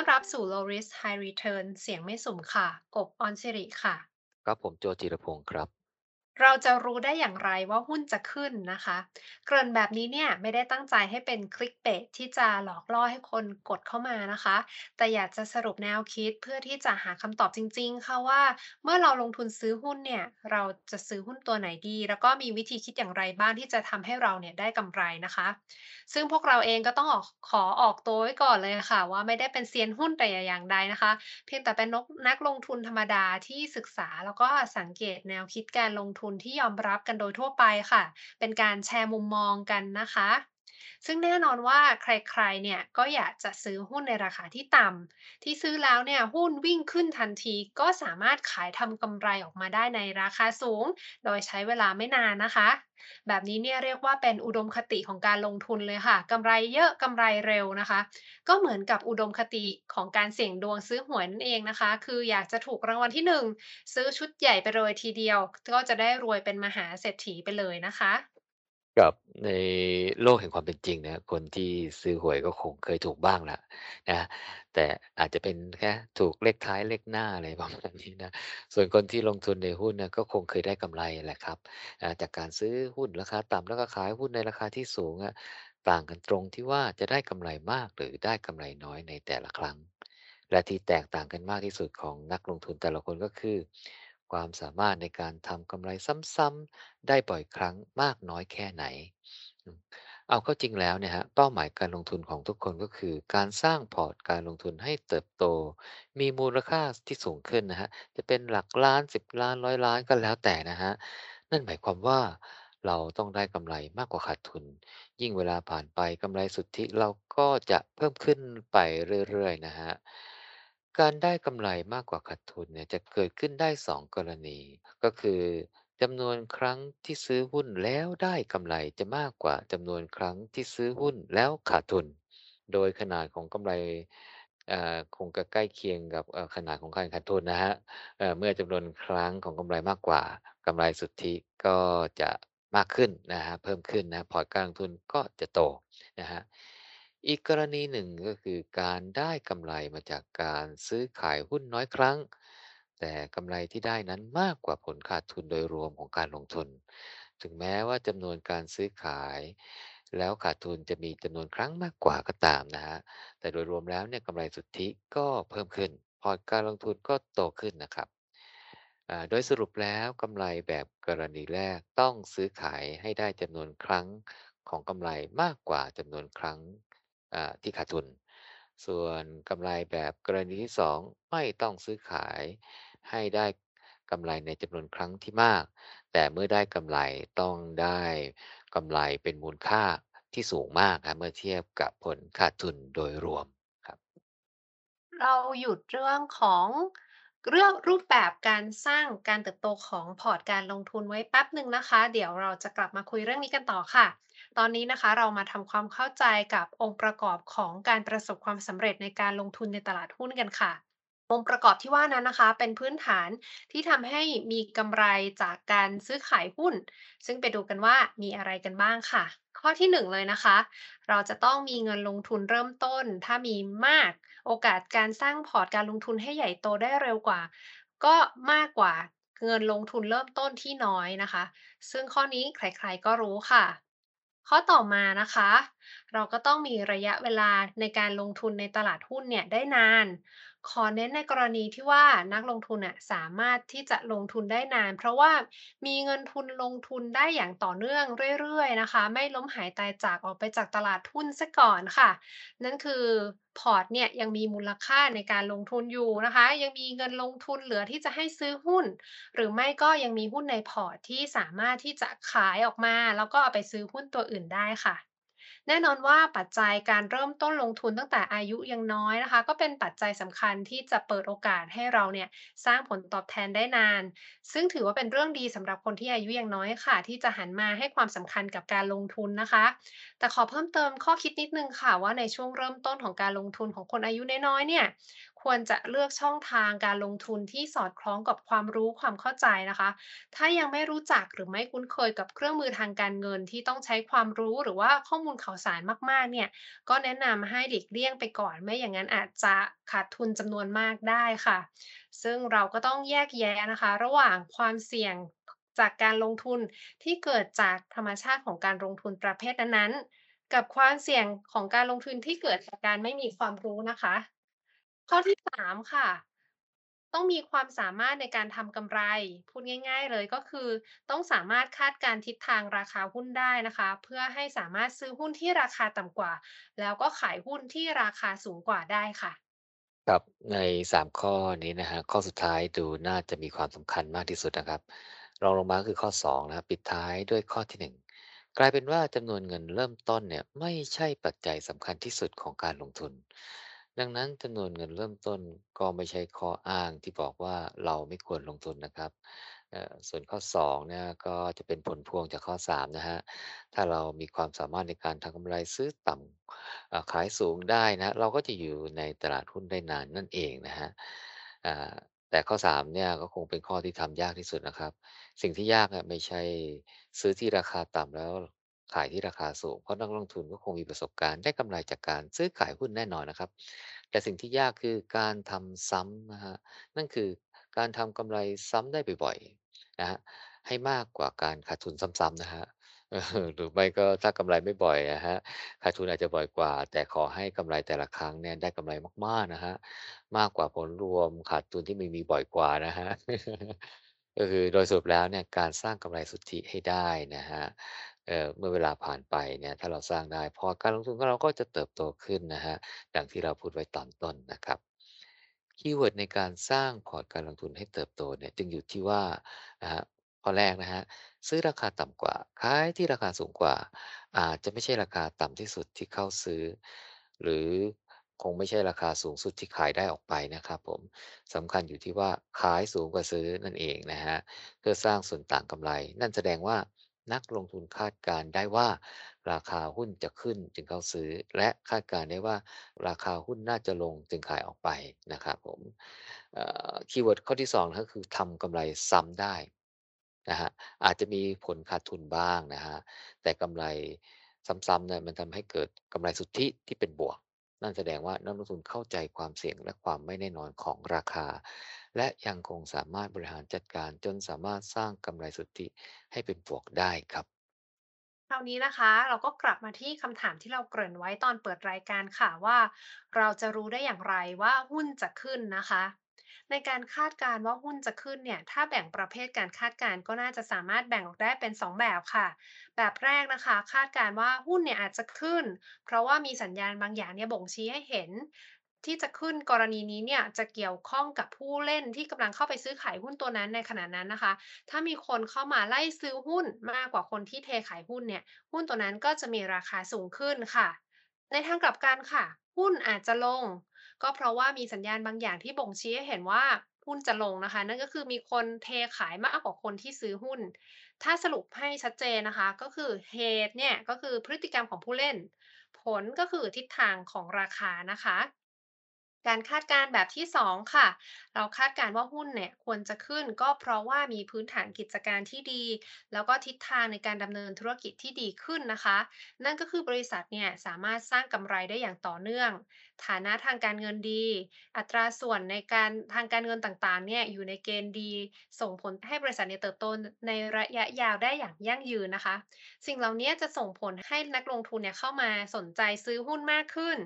ต้อนรับสู่ Low Risk High Return เสียงไม่สุ่มค่ะ กบออนสิริค่ะ ครับผมโจจิรพงศ์ครับ เราจะรู้ได้อย่างไรว่าหุ้นจะขึ้นนะคะ เกริ่นแบบนี้เนี่ยไม่ได้ตั้งใจให้เป็นคลิกเบสที่จะหลอกล่อให้คนกดเข้ามานะคะ แต่อยากจะสรุปแนวคิดเพื่อที่จะหาคำตอบจริง ๆ ค่ะว่า เมื่อเราลงทุนซื้อหุ้นเนี่ยเราจะซื้อหุ้นตัวไหนดี แล้วก็มีวิธีคิดอย่างไรบ้างที่จะทำให้เราเนี่ยได้กำไรนะคะ ซึ่งพวกเราเองก็ต้องออกขอออกตัวไว้ก่อนเลยค่ะ ว่าไม่ได้เป็นเซียนหุ้นแต่อย่างใดนะคะ เพียงแต่เป็นนกนักลงทุนธรรมดาที่ศึกษาแล้วก็สังเกตแนวคิดการลงทุนที่ยอมรับกันโดยทั่วไปค่ะ เป็นการแชร์มุมมองกันนะคะ ซึ่งแน่นอนว่าใครๆ เนี่ยก็อยากจะซื้อหุ้นในราคาที่ต่ำที่ซื้อแล้วเนี่ยหุ้นวิ่งขึ้นทันทีก็สามารถขายทำกำไรออกมาได้ในราคาสูง โดยใช้เวลาไม่นานนะคะ แบบนี้เนี่ยเรียกว่าเป็นอุดมคติของการลงทุนเลยค่ะกำไรเยอะกำไรเร็วนะคะ ก็เหมือนกับอุดมคติของการเสี่ยงดวงซื้อหวยนั่นเองนะคะ คืออยากจะถูกรางวัลที่หนึ่งซื้อชุดใหญ่ไปเลยทีเดียว ก็จะได้รวยเป็นมหาเศรษฐีไปเลยนะคะ กับในโลกแห่งความเป็นจริงนะคนที่ซื้อหวยก็คงเคยถูกบ้างแหละนะแต่อาจจะเป็นแค่ถูกเลขท้ายเลขหน้าอะไรประมาณนี้นะส่วนคนที่ลงทุนในหุ้นนะก็คงเคยได้กำไรแหละครับจากการซื้อหุ้นราคาต่ำแล้วก็ขายหุ้นในราคาที่สูงอะต่างกันตรงที่ว่าจะได้กำไรมากหรือได้กำไรน้อยในแต่ละครั้ง และที่แตกต่างกันมากที่สุดของนักลงทุนแต่ละคนก็คือ ความสามารถในการทำกำไรซ้ำๆได้บ่อยครั้งมากน้อยแค่ไหน เอาเข้าจริงแล้วเนี่ยฮะเป้าหมายการลงทุนของทุกคนก็คือ การสร้างพอร์ตการลงทุนให้เติบโต มีมูลค่าที่สูงขึ้นนะฮะจะเป็นหลักล้าน10ล้าน100ล้านก็แล้วแต่นะฮะนั่นหมายความว่าเราต้องได้กำไรมากกว่าขาดทุน ยิ่งเวลาผ่านไปกำไรสุทธิเราก็จะเพิ่มขึ้นไปเรื่อยๆนะฮะ การได้กำไรมากกว่าขาดทุนเนี่ยจะเกิดขึ้นได้สองกรณี ก็คือจำนวนครั้งที่ซื้อหุ้นแล้วได้กำไรจะมากกว่าจำนวนครั้งที่ซื้อหุ้นแล้วขาดทุน โดยขนาดของกำไรอ่อคงใกล้เคียงกับขนาดของการขาดทุนนะครับเเมื่อจำนวนครั้งของกำไรมากกว่ากำไรสุทธิก็จะมากขึ้นนะครับเพิ่มขึ้นนะพอร์ตการลงทุนก็จะโตนะครับ อีกกรณีหนึ่งก็คือการได้กำไรมาจากการซื้อขายหุ้นน้อยครั้ง แต่กำไรที่ได้นั้นมากกว่าผลขาดทุนโดยรวมของการลงทุน ถึงแม้ว่าจำนวนการซื้อขาย แล้วขาดทุนจะมีจำนวนครั้งมากกว่าก็ตามนะฮะแต่โดยรวมแล้วเนี่ยกำไรสุทธิก็เพิ่มขึ้น พอร์ตการลงทุนก็โตขึ้นนะครับโดยสรุปแล้วกำไรแบบกรณีแรกต้องซื้อขายให้ได้จำนวนครั้งของกำไรมากกว่าจำนวนครั้ง ที่ขาดทุน ส่วนกำไรแบบกรณีที่ 2 ไม่ต้องซื้อขายให้ได้กำไรในจำนวนครั้งที่มาก แต่เมื่อได้กำไรต้องได้กำไรเป็นมูลค่าที่สูงมากครับเมื่อเทียบกับผลขาดทุนโดยรวมครับ เราหยุดเรื่องของเรื่องรูปแบบการสร้างการเติบโตของพอร์ตการลงทุนไว้แป๊บหนึ่งนะคะ เดี๋ยวเราจะกลับมาคุยเรื่องนี้กันต่อค่ะ ตอนนี้นะคะเรามาทำความเข้าใจกับองค์ประกอบของการประสบความสำเร็จในการลงทุนในตลาดหุ้นกันค่ะ องค์ประกอบที่ว่านั้นนะคะ เป็นพื้นฐานที่ทำให้มีกำไรจากการซื้อขายหุ้น ซึ่งไปดูกันว่ามีอะไรกันบ้างค่ะ ข้อที่หนึ่งเลยนะคะ เราจะต้องมีเงินลงทุนเริ่มต้น ถ้ามีมากโอกาสการสร้างพอร์ตการลงทุนให้ใหญ่โตได้เร็วกว่า ก็มากกว่าเงินลงทุนเริ่มต้นที่น้อยนะคะ ซึ่งข้อนี้ใครๆก็รู้ค่ะ ข้อต่อมานะคะ เราก็ต้องมีระยะเวลาในการลงทุนในตลาดหุ้นเนี่ยได้นาน ขอเน้นในกรณีที่ว่านักลงทุนน่ะสามารถที่จะลงทุนได้นาน เพราะว่ามีเงินทุนลงทุนได้อย่างต่อเนื่องเรื่อยๆนะคะ ไม่ล้มหายตายจากออกไปจากตลาดหุ้นซะก่อนค่ะ นั่นคือพอร์ตเนี่ยยังมีมูลค่าในการลงทุนอยู่นะคะ ยังมีเงินลงทุนเหลือที่จะให้ซื้อหุ้น หรือไม่ก็ยังมีหุ้นในพอร์ตที่สามารถที่จะขายออกมา แล้วก็เอาไปซื้อหุ้นตัวอื่นได้ค่ะ แน่นอนว่าปัจจัยการเริ่มต้นลงทุนตั้งแต่อายุยังน้อยนะคะ ก็เป็นปัจจัยสำคัญที่จะเปิดโอกาสให้เราเนี่ยสร้างผลตอบแทนได้นาน ซึ่งถือว่าเป็นเรื่องดีสำหรับคนที่อายุยังน้อยค่ะ ที่จะหันมาให้ความสำคัญกับการลงทุนนะคะ แต่ขอเพิ่มเติมข้อคิดนิดนึงค่ะว่าในช่วงเริ่มต้นของการลงทุนของคนอายุน้อยๆเนี่ย ควรจะเลือกช่องทางการลงทุนที่สอดคล้องกับความรู้ความเข้าใจนะคะ ถ้ายังไม่รู้จักหรือไม่คุ้นเคยกับเครื่องมือทางการเงินที่ต้องใช้ความรู้หรือว่าข้อมูลข่าวสารมากๆ เนี่ย ก็แนะนำให้หลีกเลี่ยงไปก่อน ไม่อย่างนั้นอาจจะขาดทุนจำนวนมากได้ค่ะ ซึ่งเราก็ต้องแยกแยะนะคะ ระหว่างความเสี่ยงจากการลงทุนที่เกิดจากธรรมชาติของการลงทุนประเภทนั้นๆ กับความเสี่ยงของการลงทุนที่เกิดจากการไม่มีความรู้นะคะ ข้อที่3ค่ะ ต้องมีความสามารถในการทำกำไร พูดง่าย ๆ เลยก็คือ ต้องสามารถคาดการณ์ทิศทางราคาหุ้นได้นะคะ เพื่อให้สามารถซื้อหุ้นที่ราคาต่ำกว่า แล้วก็ขายหุ้นที่ราคาสูงกว่าได้ค่ะ ครับใน3ข้อนี้นะครับข้อสุดท้ายดูน่าจะมีความสำคัญมากที่สุดนะครับ รองลงมาคือข้อ2นะครับปิดท้ายด้วยข้อที่1กลายเป็นว่าจำนวนเงินเริ่มต้นเนี่ยไม่ใช่ปัจจัยสำคัญที่สุดของการลงทุน ดังนั้นจำนวนเงินเริ่มต้นก็ไม่ใช่ข้ออ้างที่บอกว่าเราไม่ควรลงทุนนะครับส่วนข้อ2เนี่ยก็จะเป็นผลพวงจากข้อ3นะฮะถ้าเรามีความสามารถในการทำกำไรซื้อต่ำขายสูงได้นะเราก็จะอยู่ในตลาดหุ้นได้นานนั่นเองนะฮะแต่ข้อ3เนี่ยก็คงเป็นข้อที่ทำยากที่สุดนะครับ สิ่งที่ยากไม่ใช่ซื้อที่ราคาต่ำแล้ว ขายที่ราคาสูง เพราะนักลงทุนก็คงมีประสบการณ์ได้กำไรจากการซื้อขายหุ้นแน่นอนนะครับ แต่สิ่งที่ยากคือการทำซ้ำนะครับนั่นคือการทำกำไรซ้ำได้บ่อยๆนะครับให้มากกว่าการขาดทุนซ้ำๆนะครับเออหรือไม่ก็ถ้ากำไรไม่บ่อยอะครับขาดทุนอาจจะบ่อยกว่า แต่ขอให้กำไรแต่ละครั้งเนี่ยได้กำไรมากๆนะครับมากกว่าผลรวมขาดทุนที่ไม่มีบ่อยกว่านะครับก็คือโดยสรุปแล้วเนี่ยการสร้างกำไรสุทธิให้ได้นะครับ เอ่อเมื่อเวลาผ่านไปเนี่ยถ้าเราสร้างได้พอร์ตการลงทุนของเราก็จะเติบโตขึ้นนะครับดังที่เราพูดไว้ตอนต้นนะครับkeyword ในการสร้างพอร์ตการลงทุนให้เติบโตเนี่ยจึงอยู่ที่ว่านะครับข้อแรกนะครับซื้อราคาต่ำกว่าขายที่ราคาสูงกว่า อาจจะไม่ใช่ราคาต่ำที่สุดที่เข้าซื้อ หรือคงไม่ใช่ราคาสูงสุดที่ขายได้ออกไปนะครับผมสำคัญอยู่ที่ว่าขายสูงกว่าซื้อนั่นเองนะฮะเพื่อสร้างส่วนต่างกำไร นั่นแสดงว่า นักลงทุนคาดการณ์ได้ว่า ราคาหุ้นจะขึ้นจึงเข้าซื้อ และคาดการณ์ได้ว่าราคาหุ้นน่าจะลงจึงขายออกไปนะครับผม keyword ข้อที่2ก็คือทำกำไรซ้ำได้นะฮะอาจจะมีผลขาดทุนบ้างนะฮะแต่กำไรซ้ำๆเนี่ยมันทำให้เกิดกำไรสุทธิที่เป็นบวก นั่นแสดงว่านักลงทุนเข้าใจความเสี่ยงและความไม่แน่นอนของราคา และยังคงสามารถบริหารจัดการจนสามารถสร้างกำไรสุทธิให้เป็นบวกได้ครับคราวนี้นะคะเราก็กลับมาที่คำถามที่เราเกริ่นไว้ตอนเปิดรายการค่ะว่า เราจะรู้ได้อย่างไรว่าหุ้นจะขึ้นนะคะ ในการคาดการณ์ว่าหุ้นจะขึ้นเนี่ยถ้าแบ่งประเภทการคาดการณ์ก็น่าจะสามารถแบ่งออกได้เป็น 2 แบบค่ะ แบบแรกนะคะ คาดการณ์ว่าหุ้นเนี่ยอาจจะขึ้น เพราะว่ามีสัญญาณบางอย่างเนี่ยบ่งชี้ให้เห็น ที่จะขึ้นกรณีนี้เนี่ยจะเกี่ยวข้องกับผู้เล่นที่กำลังเข้าไปซื้อขายหุ้นตัวนั้นในขณะนั้นนะคะ ถ้ามีคนเข้ามาไล่ซื้อหุ้นมากกว่าคนที่เทขายหุ้นเนี่ยหุ้นตัวนั้นก็จะมีราคาสูงขึ้นค่ะ ในทางกลับกันค่ะ หุ้นอาจจะลง ก็เพราะว่ามีสัญญาณบางอย่างที่บ่งชี้ให้เห็นว่าหุ้นจะลงนะคะ นั่นก็คือมีคนเทขายมากกว่าคนที่ซื้อหุ้น ถ้าสรุปให้ชัดเจนนะคะ ก็คือเหตุเนี่ยก็คือพฤติกรรมของผู้เล่น ผลก็คือทิศทางของราคานะคะ การคาดการณ์แบบที่ 2 ค่ะ เราคาดการณ์ว่าหุ้นเนี่ยควรจะขึ้นก็เพราะว่ามีพื้นฐานกิจการที่ดี แล้วก็ทิศทางในการดำเนินธุรกิจที่ดีขึ้นนะคะ นั่นก็คือบริษัทเนี่ยสามารถสร้างกำไรได้อย่างต่อเนื่อง ฐานะทางการเงินดี อัตราส่วนในการทางการเงินต่างๆเนี่ยอยู่ในเกณฑ์ดี ส่งผลให้บริษัทเนี่ยเติบโตในระยะยาวได้อย่างยั่งยืนนะคะ สิ่งเหล่านี้จะส่งผลให้นักลงทุนเนี่ยเข้ามาสนใจซื้อหุ้นมากขึ้น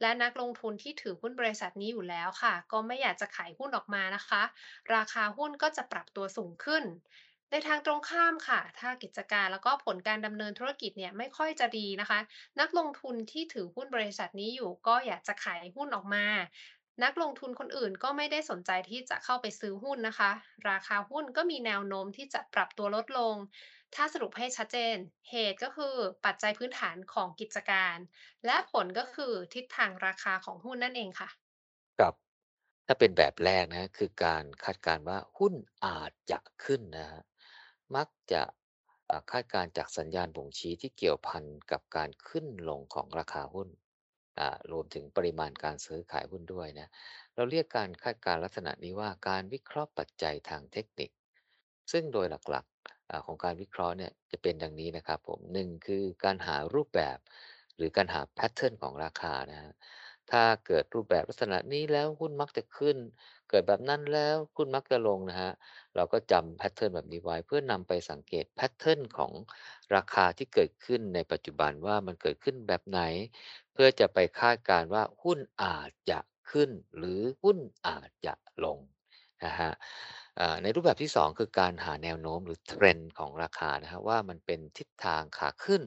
และนักลงทุนที่ถือหุ้นบริษัทนี้อยู่แล้วค่ะ ก็ไม่อยากจะขายหุ้นออกมานะคะ ราคาหุ้นก็จะปรับตัวสูงขึ้น ในทางตรงข้ามค่ะ ถ้ากิจการแล้วก็ผลการดำเนินธุรกิจเนี่ยไม่ค่อยจะดีนะคะ นักลงทุนที่ถือหุ้นบริษัทนี้อยู่ ก็อยากจะขายหุ้นออกมานักลงทุนคนอื่นก็ไม่ได้สนใจที่จะเข้าไปซื้อหุ้นนะคะ ราคาหุ้นก็มีแนวโน้มที่จะปรับตัวลดลง ถ้าสรุปให้ชัดเจน เหตุก็คือปัจจัยพื้นฐานของกิจการ และผลก็คือทิศทางราคาของหุ้นนั่นเองค่ะ ถ้าเป็นแบบแรกนะคือการคาดการณ์ว่าหุ้นอาจจะขึ้นนะฮะมักจะคาดการณ์จากสัญญาณบ่งชี้ที่เกี่ยวพันกับการขึ้นลงของราคาหุ้นรวมถึงปริมาณการซื้อขายหุ้นด้วยนะเราเรียกการคาดการณ์ลักษณะนี้ว่าการวิเคราะห์ปัจจัยทางเทคนิค ซึ่งโดยหลักๆของการวิเคราะห์เนี่ยจะเป็นดังนี้นะครับผมหนึ่งคือการหารูปแบบ หรือการหา pattern ของราคานะฮะ ถ้าเกิดรูปแบบลักษณะนี้แล้วหุ้นมักจะขึ้น เกิดแบบนั้นแล้วหุ้นมักจะลงนะฮะ เราก็จำ pattern แบบนี้ไว้ เพื่อนำไปสังเกต pattern ของราคาที่เกิดขึ้นในปัจจุบันว่ามันเกิดขึ้นแบบไหน เพื่อจะไปคาดการณ์ว่าหุ้นอาจจะขึ้น หรือหุ้นอาจจะลงนะฮะในรูปแบบที่ 2 คือการหาแนวโน้มหรือ trend ของราคานะครับว่ามันเป็นทิศทางขาขึ้น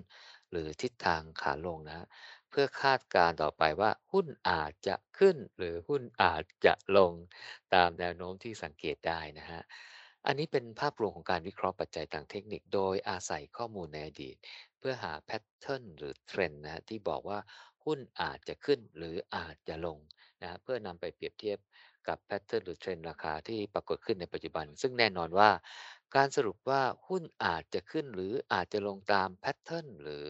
หรือทิศทางขาลงนะ เพื่อคาดการณ์ต่อไปว่าหุ้นอาจจะขึ้นหรือหุ้นอาจจะลงตามแนวโน้มที่สังเกตได้นะฮะอันนี้เป็นภาพรวมของการวิเคราะห์ปัจจัยทางเทคนิค โดยอาศัยข้อมูลในอดีต เพื่อหา pattern หรือเทรนด์นะที่บอกว่าหุ้นอาจจะขึ้นหรืออาจจะลงนะฮะเพื่อนำไปเปรียบเทียบกับ pattern หรือเทรนด์ราคาที่ปรากฏขึ้นในปัจจุบัน ซึ่งแน่นอนว่า การสรุปว่าหุ้นอาจจะขึ้นหรืออาจจะลงตาม pattern หรือ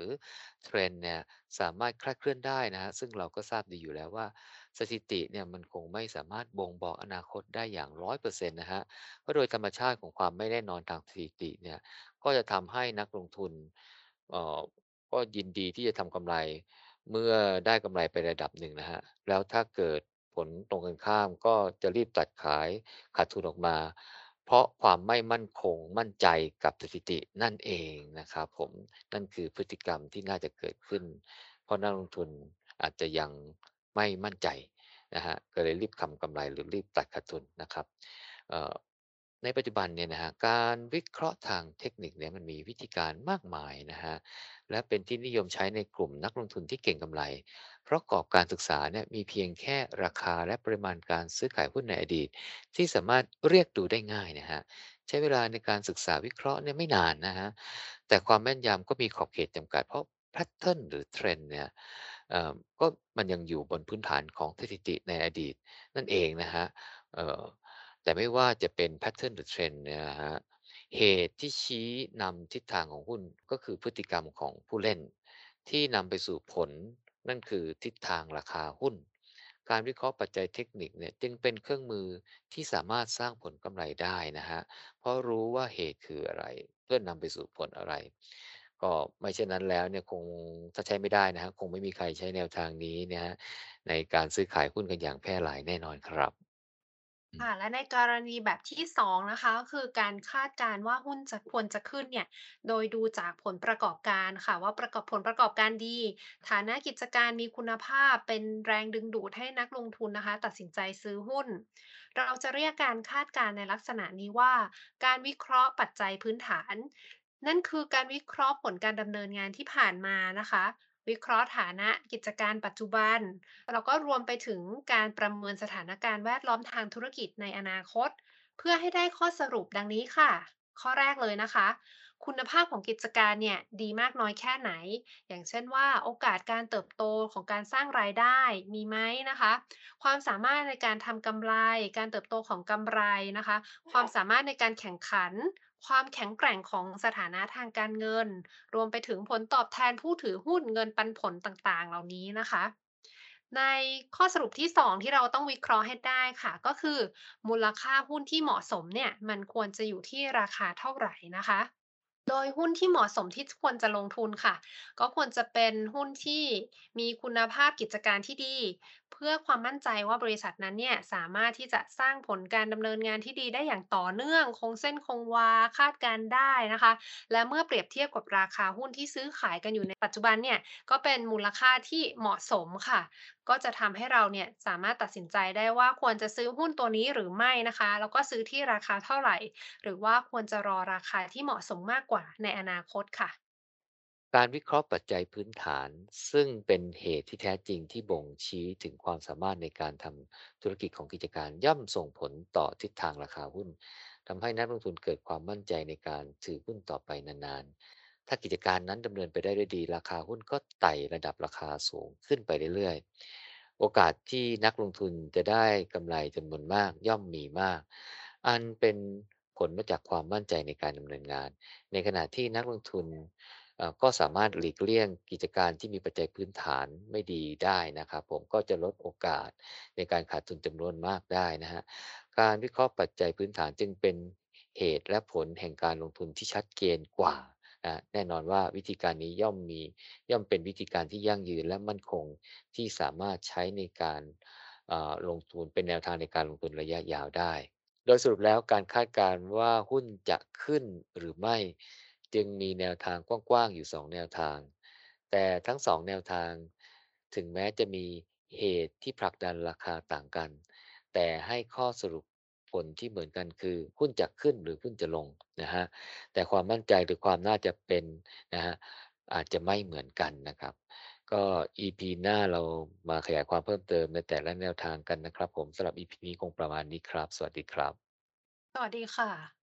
เทรนเนี่ยสามารถคลาดเคลื่อนได้นะฮะซึ่งเราก็ทราบดีอยู่แล้วว่า สถิติเนี่ยมันคงไม่สามารถบ่งบอกอนาคตได้อย่างร้อยเปอร์เซ็นต์นะฮะเพราะโดยธรรมชาติของความไม่แน่นอนทางสถิติเนี่ยก็จะทำให้นักลงทุนเอ่อก็ยินดีที่จะทำกำไรเมื่อได้กำไรไประดับหนึ่งนะฮะแล้วถ้าเกิดผลตรงกันข้ามก็จะรีบตัดขายขาดทุนออกมา เพราะความไม่มั่นคงมั่นใจกับสถิตินั่นเองนะครับผมนั่นคือพฤติกรรมที่น่าจะเกิดขึ้น เพราะนักลงทุนอาจจะยังไม่มั่นใจนะฮะก็เลยรีบทำกำไรหรือรีบตัดขาดทุนนะครับ ในปัจจุบันเนี่ยนะฮะการวิเคราะห์ทางเทคนิคเนี่ยมันมีวิธีการมากมายนะฮะและเป็นที่นิยมใช้ในกลุ่มนักลงทุนที่เก่งกำไร เพราะกรอบการศึกษาเนี่ยมีเพียงแค่ราคาและปริมาณการซื้อขายหุ้นในอดีต ที่สามารถเรียกดูได้ง่ายนะฮะใช้เวลาในการศึกษาวิเคราะห์เนี่ยไม่นานนะฮะแต่ความแม่นยำก็มีขอบเขตจำกัดเพราะแพทเทิร์นหรือเทรนเนี่ยอ่อก็มันยังอยู่บนพื้นฐานของสถิติในอดีตนั่นเองนะฮะ แต่ไม่ว่าจะเป็น Pattern หรือ Trend เนี่ยนะครับเหตุที่ชี้นำทิศทางของหุ้นก็คือพฤติกรรมของผู้เล่น ที่นำไปสู่ผลนั่นคือทิศทางราคาหุ้น การวิเคราะห์ปัจจัยเทคนิคเนี่ยจึงเป็นเครื่องมือที่สามารถสร้างผลกำไรได้นะฮะเพราะรู้ว่าเหตุคืออะไร เพื่อนนำไปสู่ผลอะไร ก็ไม่เช่นนั้นแล้วเนี่ยคงถ้าใช้ไม่ได้นะฮะคงไม่มีใครใช้แนวทางนี้นะฮะในการซื้อขายหุ้นกันอย่างแพร่หลายแน่นอนครับ ค่ะ และในกรณีแบบที่ 2 นะคะก็คือการคาดการณ์ว่าหุ้นจะควรจะขึ้นเนี่ย โดยดูจากผลประกอบการค่ะ ว่าประกอบผลประกอบการดี ฐานะกิจการมีคุณภาพเป็นแรงดึงดูดให้นักลงทุนนะคะ ตัดสินใจซื้อหุ้น เราจะเรียกการคาดการณ์ในลักษณะนี้ว่า การวิเคราะห์ปัจจัยพื้นฐาน นั่นคือการวิเคราะห์ผลการดำเนินงานที่ผ่านมานะคะ วิเคราะห์ฐานะกิจการปัจจุบัน แล้วก็รวมไปถึงการประเมินสถานการณ์แวดล้อมทางธุรกิจในอนาคต เพื่อให้ได้ข้อสรุปดังนี้ค่ะ ข้อแรกเลยนะคะ คุณภาพของกิจการเนี่ยดีมากน้อยแค่ไหน อย่างเช่นว่าโอกาสการเติบโตของการสร้างรายได้มีไหมนะคะ ความสามารถในการทำกำไร การเติบโตของกำไรนะคะ ความสามารถในการแข่งขัน ความแข็งแกร่งของสถานะทางการเงิน รวมไปถึงผลตอบแทนผู้ถือหุ้นเงินปันผลต่างๆ เหล่านี้นะคะ ในข้อสรุปที่ 2 ที่เราต้องวิเคราะห์ให้ได้ค่ะ ก็คือ มูลค่าหุ้นที่เหมาะสมเนี่ยมันควรจะอยู่ที่ราคาเท่าไหร่นะคะโดยหุ้นที่เหมาะสมที่ควรจะลงทุนค่ะ ก็ควรจะเป็นหุ้นที่มีคุณภาพกิจการที่ดี เพื่อความมั่นใจว่าบริษัทนั้นเนี่ยสามารถที่จะสร้างผลการดำเนินงานที่ดีได้อย่างต่อเนื่อง คงเส้นคงวาคาดการได้นะคะ และเมื่อเปรียบเทียบกับราคาหุ้นที่ซื้อขายกันอยู่ในปัจจุบันเนี่ยก็เป็นมูลค่าที่เหมาะสมค่ะ ก็จะทำให้เราเนี่ยสามารถตัดสินใจได้ว่าควรจะซื้อหุ้นตัวนี้หรือไม่นะคะ แล้วก็ซื้อที่ราคาเท่าไหร่ หรือว่าควรจะรอราคาที่เหมาะสมมากกว่าในอนาคตค่ะ การวิเคราะห์ปัจจัยพื้นฐาน ซึ่งเป็นเหตุที่แท้จริงที่บ่งชี้ถึงความสามารถในการทำธุรกิจของกิจการย่อมส่งผลต่อทิศทางราคาหุ้นทำให้นักลงทุนเกิดความมั่นใจในการถือหุ้นต่อไปนานๆ ถ้ากิจการนั้นดำเนินไปได้ด้วยดี ราคาหุ้นก็ไต่ระดับราคาสูงขึ้นไปเรื่อยๆ โอกาสที่นักลงทุนจะได้กำไรจำนวนมากย่อมมีมาก อันเป็นผลมาจากความมั่นใจในการดำเนินงาน ในขณะที่นักลงทุน ก็สามารถหลีกเลี่ยงกิจการที่มีปัจจัยพื้นฐานไม่ดีได้นะครับ ผมก็จะลดโอกาสในการขาดทุนจำนวนมากได้นะครับการวิเคราะห์ปัจจัยพื้นฐานจึงเป็นเหตุและผลแห่งการลงทุนที่ชัดเจนกว่าแน่นอนว่าวิธีการนี้ย่อมมีย่อมเป็นวิธีการที่ยั่งยืนและมั่นคงที่สามารถใช้ในการลงทุนเป็นแนวทางในการลงทุนระยะยาวได้ โดยสรุปแล้วการคาดการณ์ว่าหุ้นจะขึ้นหรือไม่ จึงมีแนวทางกว้างๆอยู่ 2 แนวทาง แต่ทั้ง 2 แนวทาง ถึงแม้จะมีเหตุที่ผลักดันราคาต่างกัน แต่ให้ข้อสรุปผลที่เหมือนกันคือหุ้นจะขึ้นหรือหุ้นจะลงนะฮะแต่ความมั่นใจหรือความน่าจะเป็นนะฮะอาจจะไม่เหมือนกันนะครับ ก็ EP หน้าเรามาขยายความเพิ่มเติมในแต่ละแนวทางกันนะครับ ผมสำหรับ EP นี้คงประมาณนี้ครับ สวัสดีครับ สวัสดีค่ะ